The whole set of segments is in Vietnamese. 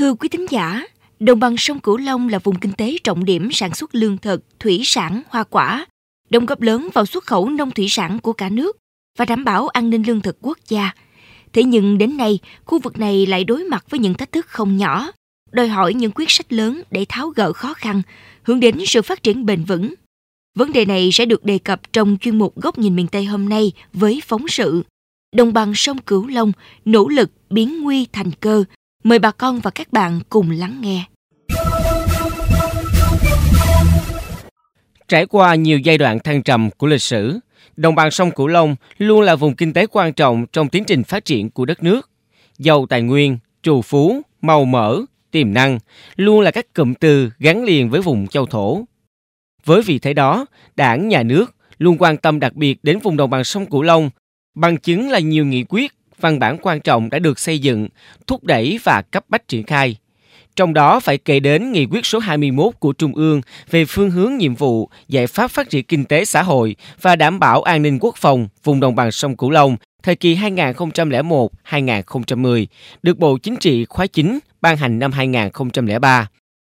Thưa quý thính giả, đồng bằng sông Cửu Long là vùng kinh tế trọng điểm sản xuất lương thực, thủy sản, hoa quả, đóng góp lớn vào xuất khẩu nông thủy sản của cả nước và đảm bảo an ninh lương thực quốc gia. Thế nhưng đến nay, khu vực này lại đối mặt với những thách thức không nhỏ, đòi hỏi những quyết sách lớn để tháo gỡ khó khăn, hướng đến sự phát triển bền vững. Vấn đề này sẽ được đề cập trong chuyên mục Góc nhìn miền Tây hôm nay với phóng sự Đồng bằng sông Cửu Long nỗ lực biến nguy thành cơ. Mời bà con và các bạn cùng lắng nghe. Trải qua nhiều giai đoạn thăng trầm của lịch sử, đồng bằng sông Cửu Long luôn là vùng kinh tế quan trọng trong tiến trình phát triển của đất nước. Giàu tài nguyên, trù phú, màu mỡ, tiềm năng luôn là các cụm từ gắn liền với vùng châu thổ. Với vị thế đó, đảng, nhà nước luôn quan tâm đặc biệt đến vùng đồng bằng sông Cửu Long, bằng chứng là nhiều nghị quyết, văn bản quan trọng đã được xây dựng, thúc đẩy và cấp bách triển khai. Trong đó phải kể đến nghị quyết số 21 của Trung ương về phương hướng nhiệm vụ, giải pháp phát triển kinh tế xã hội và đảm bảo an ninh quốc phòng vùng đồng bằng sông Cửu Long thời kỳ 2001-2010, được Bộ Chính trị khóa 9 ban hành năm 2003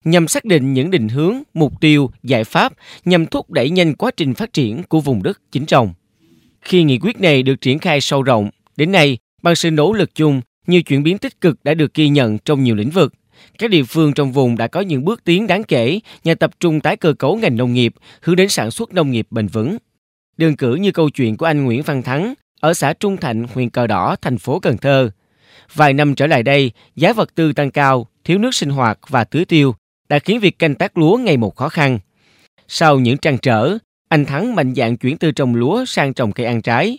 nhằm xác định những định hướng, mục tiêu, giải pháp nhằm thúc đẩy nhanh quá trình phát triển của vùng đất chính trồng. Khi nghị quyết này được triển khai sâu rộng, đến nay, bằng sự nỗ lực chung, nhiều chuyển biến tích cực đã được ghi nhận trong nhiều lĩnh vực. Các địa phương trong vùng đã có những bước tiến đáng kể nhờ tập trung tái cơ cấu ngành nông nghiệp, hướng đến sản xuất nông nghiệp bền vững. Đơn cử như câu chuyện của anh Nguyễn Văn Thắng ở xã Trung Thạnh, huyện Cờ Đỏ, thành phố Cần Thơ. Vài năm trở lại đây, giá vật tư tăng cao, thiếu nước sinh hoạt và tưới tiêu đã khiến việc canh tác lúa ngày một khó khăn. Sau những trăn trở, anh Thắng mạnh dạn chuyển từ trồng lúa sang trồng cây ăn trái.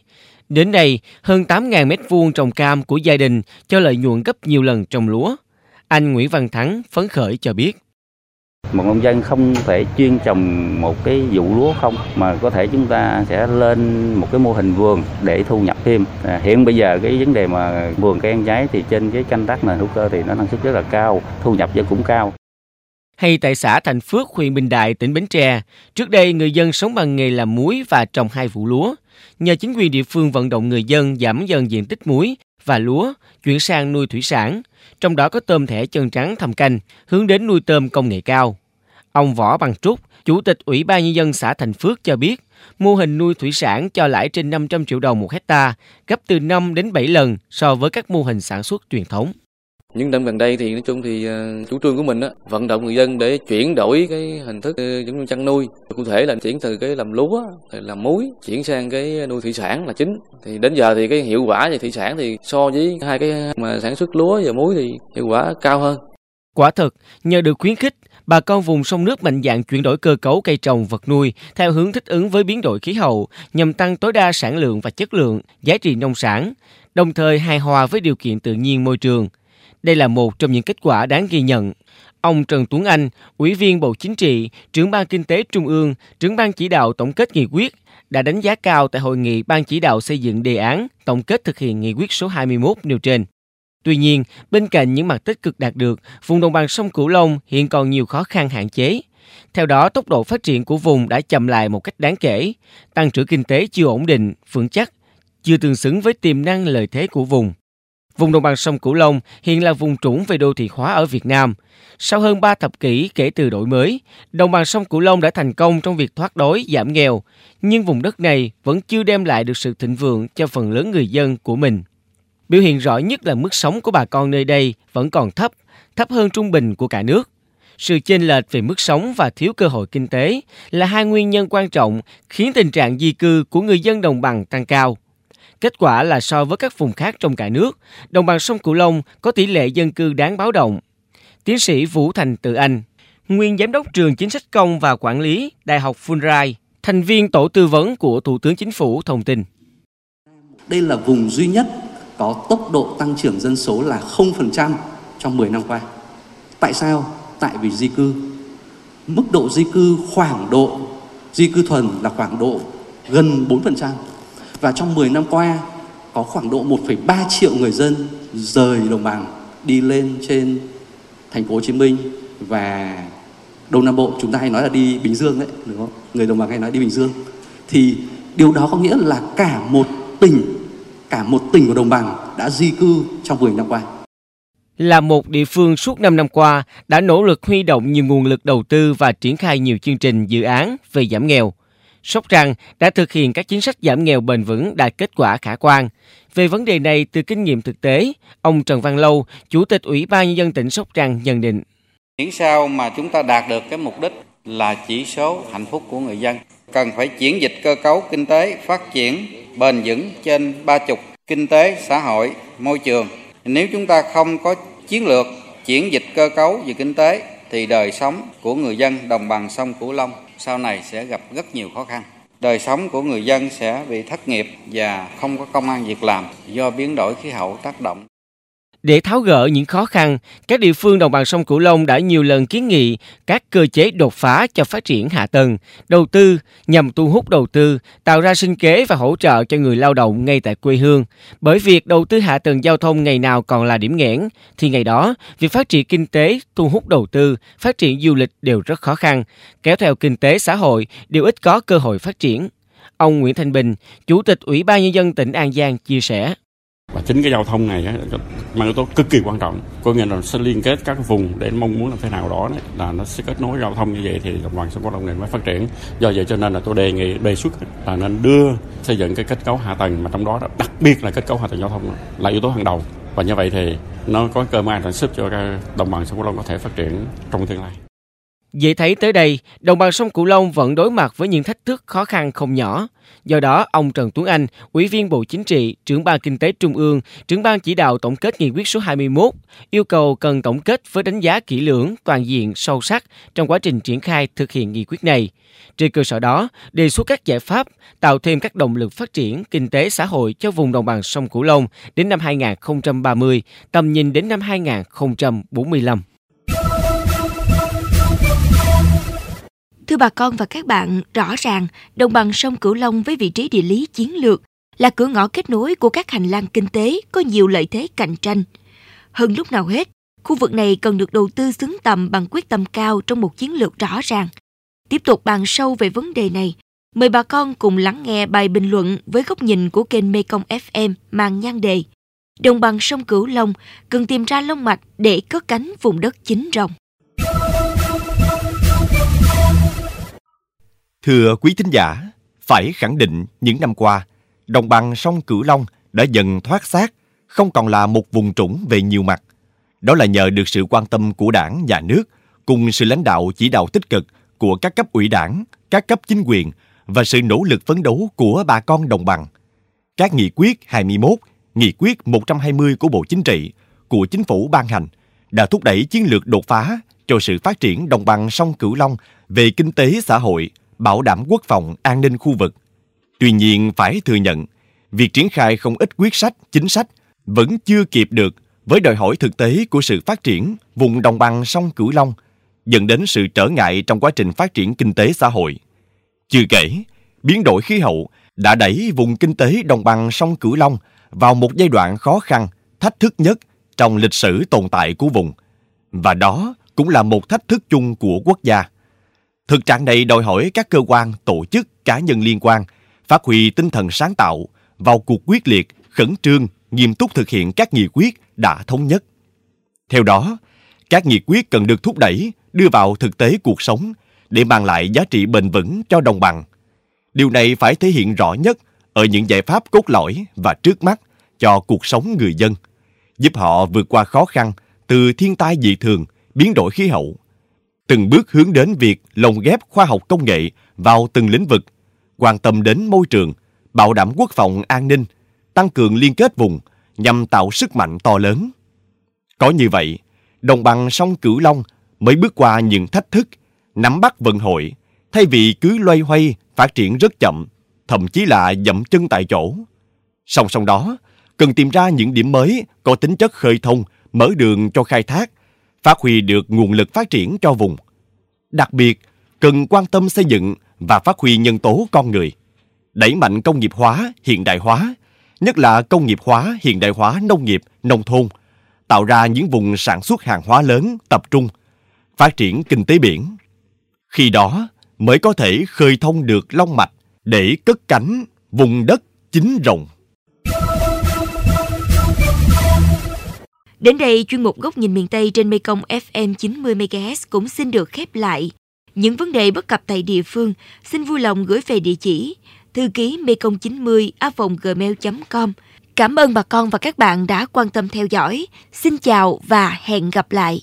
Đến nay, hơn 8.000 mét vuông trồng cam của gia đình cho lợi nhuận gấp nhiều lần trồng lúa. Anh Nguyễn Văn Thắng phấn khởi cho biết. Một nông dân không thể chuyên trồng một cái vụ lúa không mà có thể chúng ta sẽ lên một cái mô hình vườn để thu nhập thêm. À, hiện bây giờ cái vấn đề mà vườn cây ăn trái thì trên cái canh tác nền hữu cơ thì nó năng suất rất là cao, thu nhập vẫn cũng cao hay tại xã Thành Phước, huyện Bình Đại, tỉnh Bến Tre. Trước đây, người dân sống bằng nghề làm muối và trồng hai vụ lúa. Nhờ chính quyền địa phương vận động người dân giảm dần diện tích muối và lúa, chuyển sang nuôi thủy sản, trong đó có tôm thẻ chân trắng thâm canh, hướng đến nuôi tôm công nghệ cao. Ông Võ Bằng Trúc, Chủ tịch Ủy ban Nhân dân xã Thành Phước cho biết, mô hình nuôi thủy sản cho lãi trên 500 triệu đồng một hecta, gấp từ 5 đến 7 lần so với các mô hình sản xuất truyền thống. Những năm gần đây thì nói chung thì ờ, chủ trương của mình á, vận động người dân để chuyển đổi cái hình thức ờ, giống giống chăn nuôi. Cụ thể là chuyển từ cái làm lúa, làm muối, chuyển sang cái nuôi thủy sản là chính. Thì đến giờ thì cái hiệu quả về thủy sản thì so với hai cái mà sản xuất lúa và muối thì hiệu quả cao hơn. Quả thực, nhờ được khuyến khích, bà con vùng sông nước mạnh dạn chuyển đổi cơ cấu cây trồng vật nuôi theo hướng thích ứng với biến đổi khí hậu nhằm tăng tối đa sản lượng và chất lượng, giá trị nông sản, đồng thời hài hòa với điều kiện tự nhiên môi trường – đây là một trong những kết quả đáng ghi nhận. Ông Trần Tuấn Anh, Ủy viên Bộ Chính trị, trưởng ban Kinh tế Trung ương, trưởng ban chỉ đạo tổng kết nghị quyết, đã đánh giá cao tại hội nghị ban chỉ đạo xây dựng đề án tổng kết thực hiện nghị quyết số 21 nêu trên. Tuy nhiên, bên cạnh những mặt tích cực đạt được, vùng đồng bằng sông Cửu Long hiện còn nhiều khó khăn hạn chế. Theo đó, tốc độ phát triển của vùng đã chậm lại một cách đáng kể, tăng trưởng kinh tế chưa ổn định, vững chắc, chưa tương xứng với tiềm năng lợi thế của vùng. Vùng đồng bằng sông Cửu Long hiện là vùng trũng về đô thị hóa ở Việt Nam. Sau hơn 3 thập kỷ kể từ đổi mới, đồng bằng sông Cửu Long đã thành công trong việc thoát đói, giảm nghèo, nhưng vùng đất này vẫn chưa đem lại được sự thịnh vượng cho phần lớn người dân của mình. Biểu hiện rõ nhất là mức sống của bà con nơi đây vẫn còn thấp, thấp hơn trung bình của cả nước. Sự chênh lệch về mức sống và thiếu cơ hội kinh tế là hai nguyên nhân quan trọng khiến tình trạng di cư của người dân đồng bằng tăng cao. Kết quả là so với các vùng khác trong cả nước, đồng bằng sông Cửu Long có tỷ lệ dân cư đáng báo động. Tiến sĩ Vũ Thành Tự Anh, nguyên giám đốc trường chính sách công và quản lý Đại học Fulbright, thành viên tổ tư vấn của Thủ tướng Chính phủ thông tin. Đây là vùng duy nhất có tốc độ tăng trưởng dân số là 0% trong 10 năm qua. Tại sao? Tại vì di cư. Mức độ di cư khoảng độ, di cư thuần là khoảng độ gần 4%. Và trong 10 năm qua có khoảng độ 1,3 triệu người dân rời đồng bằng đi lên trên thành phố Hồ Chí Minh và Đông Nam Bộ chúng ta hay nói là đi Bình Dương đấy đúng không? Người đồng bằng hay nói đi Bình Dương. Thì điều đó có nghĩa là cả một tỉnh cả một tỉnh của đồng bằng đã di cư trong 10 năm qua. là một địa phương suốt 5 năm qua đã nỗ lực huy động nhiều nguồn lực đầu tư và triển khai nhiều chương trình dự án về giảm nghèo. Sóc Trăng đã thực hiện các chính sách giảm nghèo bền vững đạt kết quả khả quan. Về vấn đề này, từ kinh nghiệm thực tế, ông Trần Văn Lâu, Chủ tịch Ủy ban Nhân dân tỉnh Sóc Trăng nhận định. Miễn sao mà chúng ta đạt được cái mục đích là chỉ số hạnh phúc của người dân. Cần phải chuyển dịch cơ cấu kinh tế phát triển bền vững trên ba chục kinh tế, xã hội, môi trường. Nếu chúng ta không có chiến lược chuyển dịch cơ cấu về kinh tế thì đời sống của người dân đồng bằng sông Cửu Long sau này sẽ gặp rất nhiều khó khăn. Đời sống của người dân sẽ bị thất nghiệp và không có công an việc làm do biến đổi khí hậu tác động. Để tháo gỡ những khó khăn, các địa phương đồng bằng sông Cửu Long đã nhiều lần kiến nghị các cơ chế đột phá cho phát triển hạ tầng, đầu tư nhằm thu hút đầu tư, tạo ra sinh kế và hỗ trợ cho người lao động ngay tại quê hương. Bởi việc đầu tư hạ tầng giao thông ngày nào còn là điểm nghẽn, thì ngày đó, việc phát triển kinh tế, thu hút đầu tư, phát triển du lịch đều rất khó khăn, kéo theo kinh tế xã hội đều ít có cơ hội phát triển. Ông Nguyễn Thanh Bình, Chủ tịch Ủy ban Nhân dân tỉnh An Giang chia sẻ và chính cái giao thông này mang yếu tố cực kỳ quan trọng. Có nghĩa là sẽ liên kết các vùng để mong muốn làm thế nào đó đấy, là nó sẽ kết nối giao thông như vậy thì đồng bằng sông cửu long này mới phát triển. Do vậy cho nên là tôi đề nghị đề xuất là nên đưa xây dựng cái kết cấu hạ tầng mà trong đó đặc biệt là kết cấu hạ tầng giao thông là yếu tố hàng đầu. Và như vậy thì nó có cơ may sản xuất cho cái đồng bằng sông cửu long có thể phát triển trong tương lai. Dễ thấy tới đây, đồng bằng sông Cửu Long vẫn đối mặt với những thách thức khó khăn không nhỏ. Do đó, ông Trần Tuấn Anh, Ủy viên Bộ Chính trị, trưởng ban Kinh tế Trung ương, trưởng ban chỉ đạo tổng kết nghị quyết số 21, yêu cầu cần tổng kết với đánh giá kỹ lưỡng, toàn diện, sâu sắc trong quá trình triển khai thực hiện nghị quyết này. Trên cơ sở đó, đề xuất các giải pháp tạo thêm các động lực phát triển kinh tế xã hội cho vùng đồng bằng sông Cửu Long đến năm 2030, tầm nhìn đến năm 2045. Thưa bà con và các bạn, rõ ràng đồng bằng sông Cửu Long với vị trí địa lý chiến lược là cửa ngõ kết nối của các hành lang kinh tế có nhiều lợi thế cạnh tranh. Hơn lúc nào hết, khu vực này cần được đầu tư xứng tầm bằng quyết tâm cao trong một chiến lược rõ ràng. Tiếp tục bàn sâu về vấn đề này, mời bà con cùng lắng nghe bài bình luận với góc nhìn của kênh Mekong FM mang nhan đề Đồng bằng sông Cửu Long cần tìm ra lông mạch để cất cánh vùng đất chính rồng. Thưa quý thính giả, phải khẳng định những năm qua, đồng bằng sông Cửu Long đã dần thoát xác, không còn là một vùng trũng về nhiều mặt. Đó là nhờ được sự quan tâm của đảng, nhà nước, cùng sự lãnh đạo chỉ đạo tích cực của các cấp ủy đảng, các cấp chính quyền và sự nỗ lực phấn đấu của bà con đồng bằng. Các nghị quyết 21, nghị quyết 120 của Bộ Chính trị, của Chính phủ ban hành đã thúc đẩy chiến lược đột phá cho sự phát triển đồng bằng sông Cửu Long về kinh tế xã hội, bảo đảm quốc phòng an ninh khu vực. Tuy nhiên phải thừa nhận, việc triển khai không ít quyết sách, chính sách vẫn chưa kịp được với đòi hỏi thực tế của sự phát triển vùng đồng bằng sông Cửu Long, dẫn đến sự trở ngại trong quá trình phát triển kinh tế xã hội. Chưa kể, biến đổi khí hậu đã đẩy vùng kinh tế đồng bằng sông Cửu Long vào một giai đoạn khó khăn, thách thức nhất trong lịch sử tồn tại của vùng. Và đó cũng là một thách thức chung của quốc gia. Thực trạng này đòi hỏi các cơ quan, tổ chức, cá nhân liên quan phát huy tinh thần sáng tạo, vào cuộc quyết liệt, khẩn trương, nghiêm túc thực hiện các nghị quyết đã thống nhất. Theo đó, các nghị quyết cần được thúc đẩy, đưa vào thực tế cuộc sống để mang lại giá trị bền vững cho đồng bằng. Điều này phải thể hiện rõ nhất ở những giải pháp cốt lõi và trước mắt cho cuộc sống người dân, giúp họ vượt qua khó khăn từ thiên tai dị thường, biến đổi khí hậu, từng bước hướng đến việc lồng ghép khoa học công nghệ vào từng lĩnh vực, quan tâm đến môi trường, bảo đảm quốc phòng an ninh, tăng cường liên kết vùng nhằm tạo sức mạnh to lớn. Có như vậy, đồng bằng sông Cửu Long mới bước qua những thách thức, nắm bắt vận hội, thay vì cứ loay hoay phát triển rất chậm, thậm chí là dậm chân tại chỗ. Song song đó, cần tìm ra những điểm mới có tính chất khơi thông, mở đường cho khai thác phát huy được nguồn lực phát triển cho vùng. Đặc biệt, cần quan tâm xây dựng và phát huy nhân tố con người, đẩy mạnh công nghiệp hóa, hiện đại hóa, nhất là công nghiệp hóa, hiện đại hóa nông nghiệp, nông thôn, tạo ra những vùng sản xuất hàng hóa lớn, tập trung, phát triển kinh tế biển. Khi đó mới có thể khơi thông được long mạch để cất cánh vùng đất chính rộng. Đến đây, chuyên mục Góc nhìn miền Tây trên Mekong FM 90MHz cũng xin được khép lại. Những vấn đề bất cập tại địa phương, xin vui lòng gửi về địa chỉ thư ký mekong 90 gmail.com. Cảm ơn bà con và các bạn đã quan tâm theo dõi. Xin chào và hẹn gặp lại.